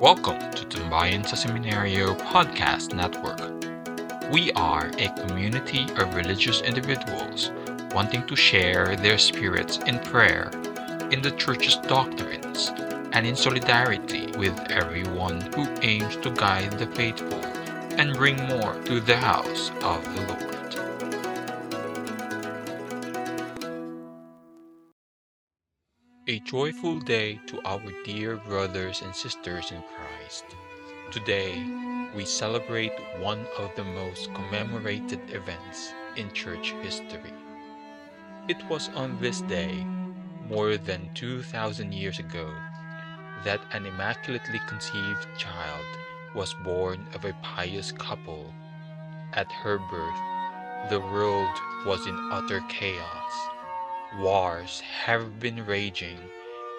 Welcome to Tambayan sa Seminario Podcast Network. We are a community of religious individuals wanting to share their spirits in prayer, in the church's doctrines, and in solidarity with everyone who aims to guide the faithful and bring more to the house of the Lord. Joyful day to our dear brothers and sisters in Christ. Today, we celebrate one of the most commemorated events in church history. It was on this day, more than 2,000 years ago, that an immaculately conceived child was born of a pious couple. At her birth, the world was in utter chaos. Wars have been raging,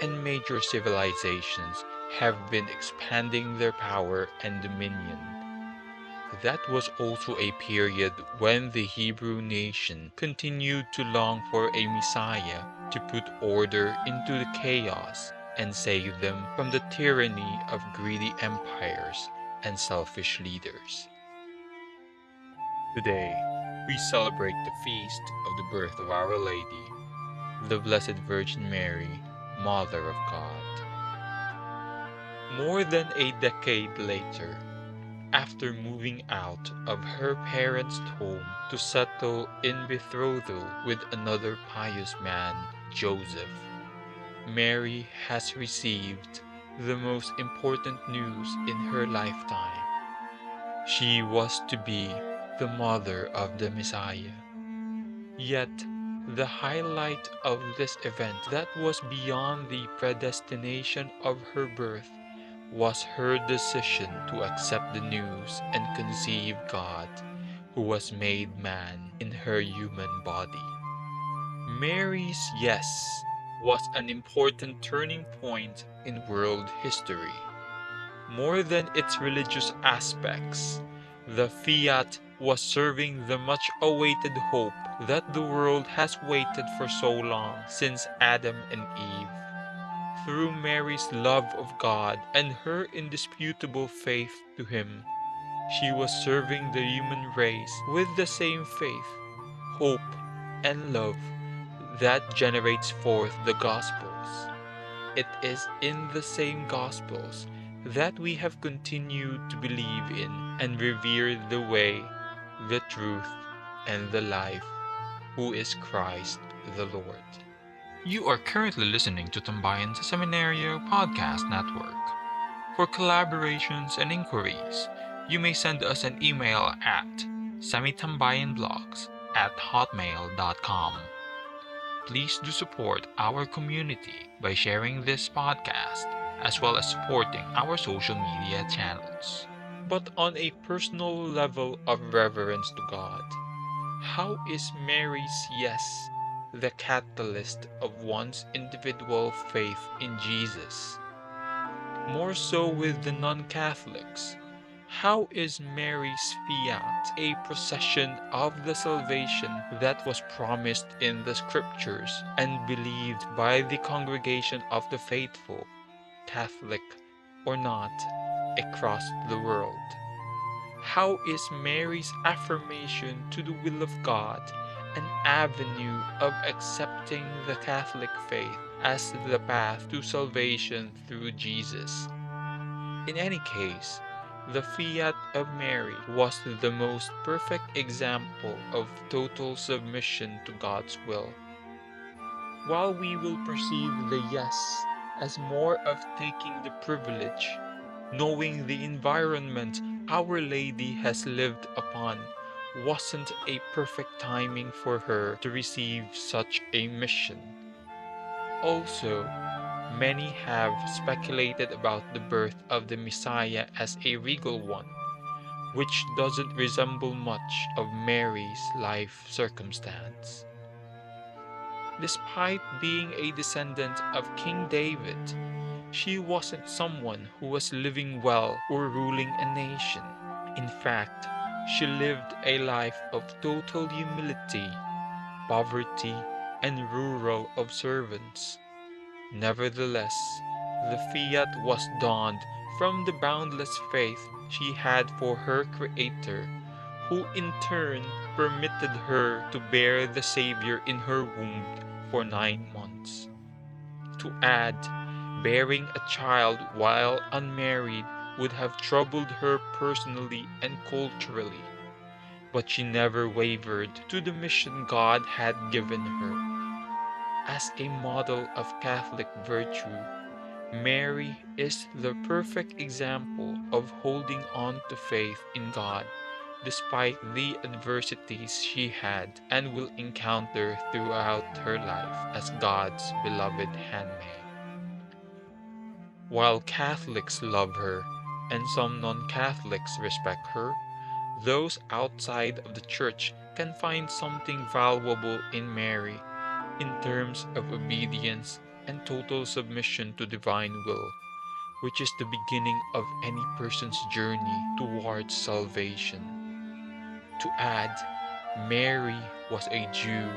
and major civilizations have been expanding their power and dominion. That was also a period when the Hebrew nation continued to long for a Messiah to put order into the chaos and save them from the tyranny of greedy empires and selfish leaders. Today, we celebrate the feast of the birth of Our Lady the Blessed Virgin Mary, Mother of God. More than a decade later, after moving out of her parents' home to settle in betrothal with another pious man, Joseph, Mary has received the most important news in her lifetime. She was to be the mother of the Messiah. Yet, the highlight of this event that was beyond the predestination of her birth was her decision to accept the news and conceive God, who was made man in her human body. Mary's yes was an important turning point in world history. More than its religious aspects, the fiat was serving the much awaited hope that the world has waited for so long since Adam and Eve. Through Mary's love of God and her indisputable faith to Him, she was serving the human race with the same faith, hope, and love that generates forth the Gospels. It is in the same Gospels that we have continued to believe in and revere the way the truth, and the life, who is Christ the Lord. You are currently listening to Tambayan Seminario Podcast Network. For collaborations and inquiries, you may send us an email at semitambayanblogs at hotmail.com. Please do support our community by sharing this podcast as well as supporting our social media channels but on a personal level of reverence to God. How is Mary's yes the catalyst of one's individual faith in Jesus? More so with the non Catholics. How is Mary's fiat a procession of the salvation that was promised in the scriptures and believed by the congregation of the faithful, Catholic or not? Across the world. How is Mary's affirmation to the will of God an avenue of accepting the Catholic faith as the path to salvation through Jesus? In any case, the fiat of Mary was the most perfect example of total submission to God's will. While we will perceive the yes as more of taking the privilege knowing the environment Our Lady has lived upon wasn't a perfect timing for her to receive such a mission. Also, many have speculated about the birth of the Messiah as a regal one, which doesn't resemble much of Mary's life circumstance. Despite being a descendant of King David, she wasn't someone who was living well or ruling a nation. In fact, she lived a life of total humility, poverty, and rural observance. Nevertheless, the fiat was donned from the boundless faith she had for her Creator, who in turn permitted her to bear the Savior in her womb for nine months. To add, bearing a child while unmarried would have troubled her personally and culturally, but she never wavered to the mission God had given her. As a model of Catholic virtue, Mary is the perfect example of holding on to faith in God despite the adversities she had and will encounter throughout her life as God's beloved handmaid. While Catholics love her and some non Catholics respect her, those outside of the church can find something valuable in Mary in terms of obedience and total submission to divine will, which is the beginning of any person's journey towards salvation. To add, Mary was a Jew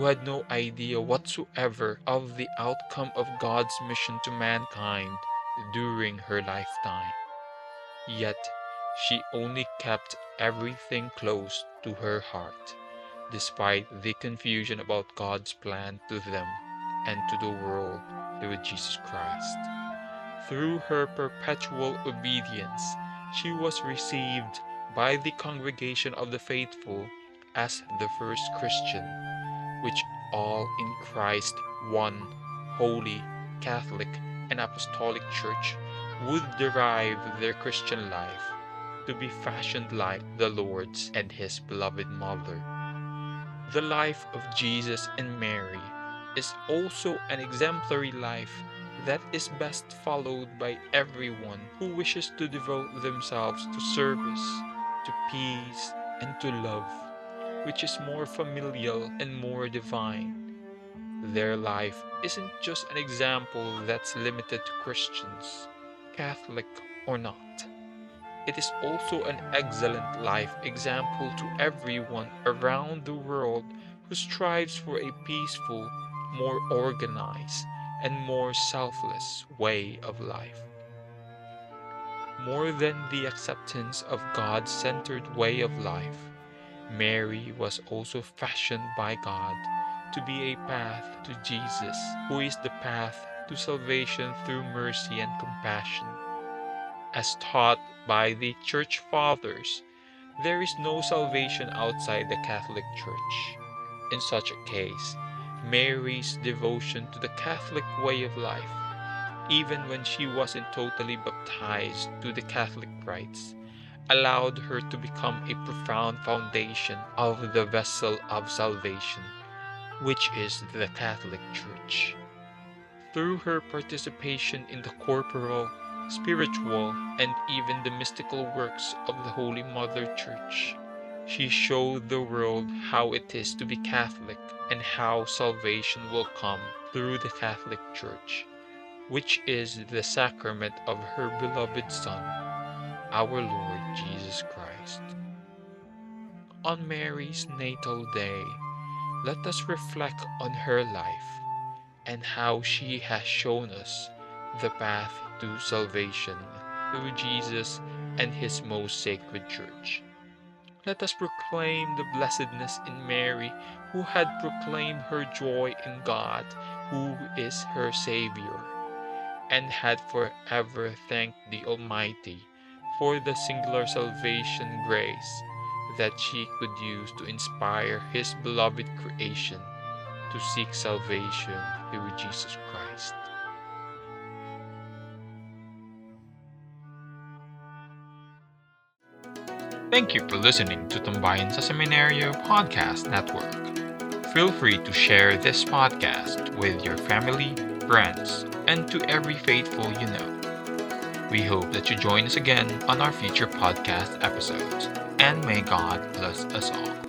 who had no idea whatsoever of the outcome of God's mission to mankind during her lifetime. Yet, she only kept everything close to her heart, despite the confusion about God's plan to them and to the world through Jesus Christ. Through her perpetual obedience, she was received by the congregation of the faithful as the first Christian which all in Christ one holy, Catholic, and Apostolic Church would derive their Christian life to be fashioned like the Lord's and His beloved Mother. The life of Jesus and Mary is also an exemplary life that is best followed by everyone who wishes to devote themselves to service, to peace, and to love which is more familial and more divine. Their life isn't just an example that's limited to Christians, Catholic or not. It is also an excellent life example to everyone around the world who strives for a peaceful, more organized, and more selfless way of life. More than the acceptance of God's centered way of life, Mary was also fashioned by God to be a path to Jesus, who is the path to salvation through mercy and compassion. As taught by the Church Fathers, there is no salvation outside the Catholic Church. In such a case, Mary's devotion to the Catholic way of life, even when she wasn't totally baptized to the Catholic rites, allowed her to become a profound foundation of the vessel of salvation, which is the Catholic Church. Through her participation in the corporal, spiritual, and even the mystical works of the Holy Mother Church, she showed the world how it is to be Catholic and how salvation will come through the Catholic Church, which is the sacrament of her beloved Son our Lord Jesus Christ. On Mary's natal day, let us reflect on her life and how she has shown us the path to salvation through Jesus and his most sacred church. Let us proclaim the blessedness in Mary, who had proclaimed her joy in God, who is her Savior, and had forever thanked the Almighty for the singular salvation grace that she could use to inspire his beloved creation to seek salvation through Jesus Christ. Thank you for listening to Tambayan sa Seminario Podcast Network. Feel free to share this podcast with your family, friends, and to every faithful you know. We hope that you join us again on our future podcast episodes, and may God bless us all.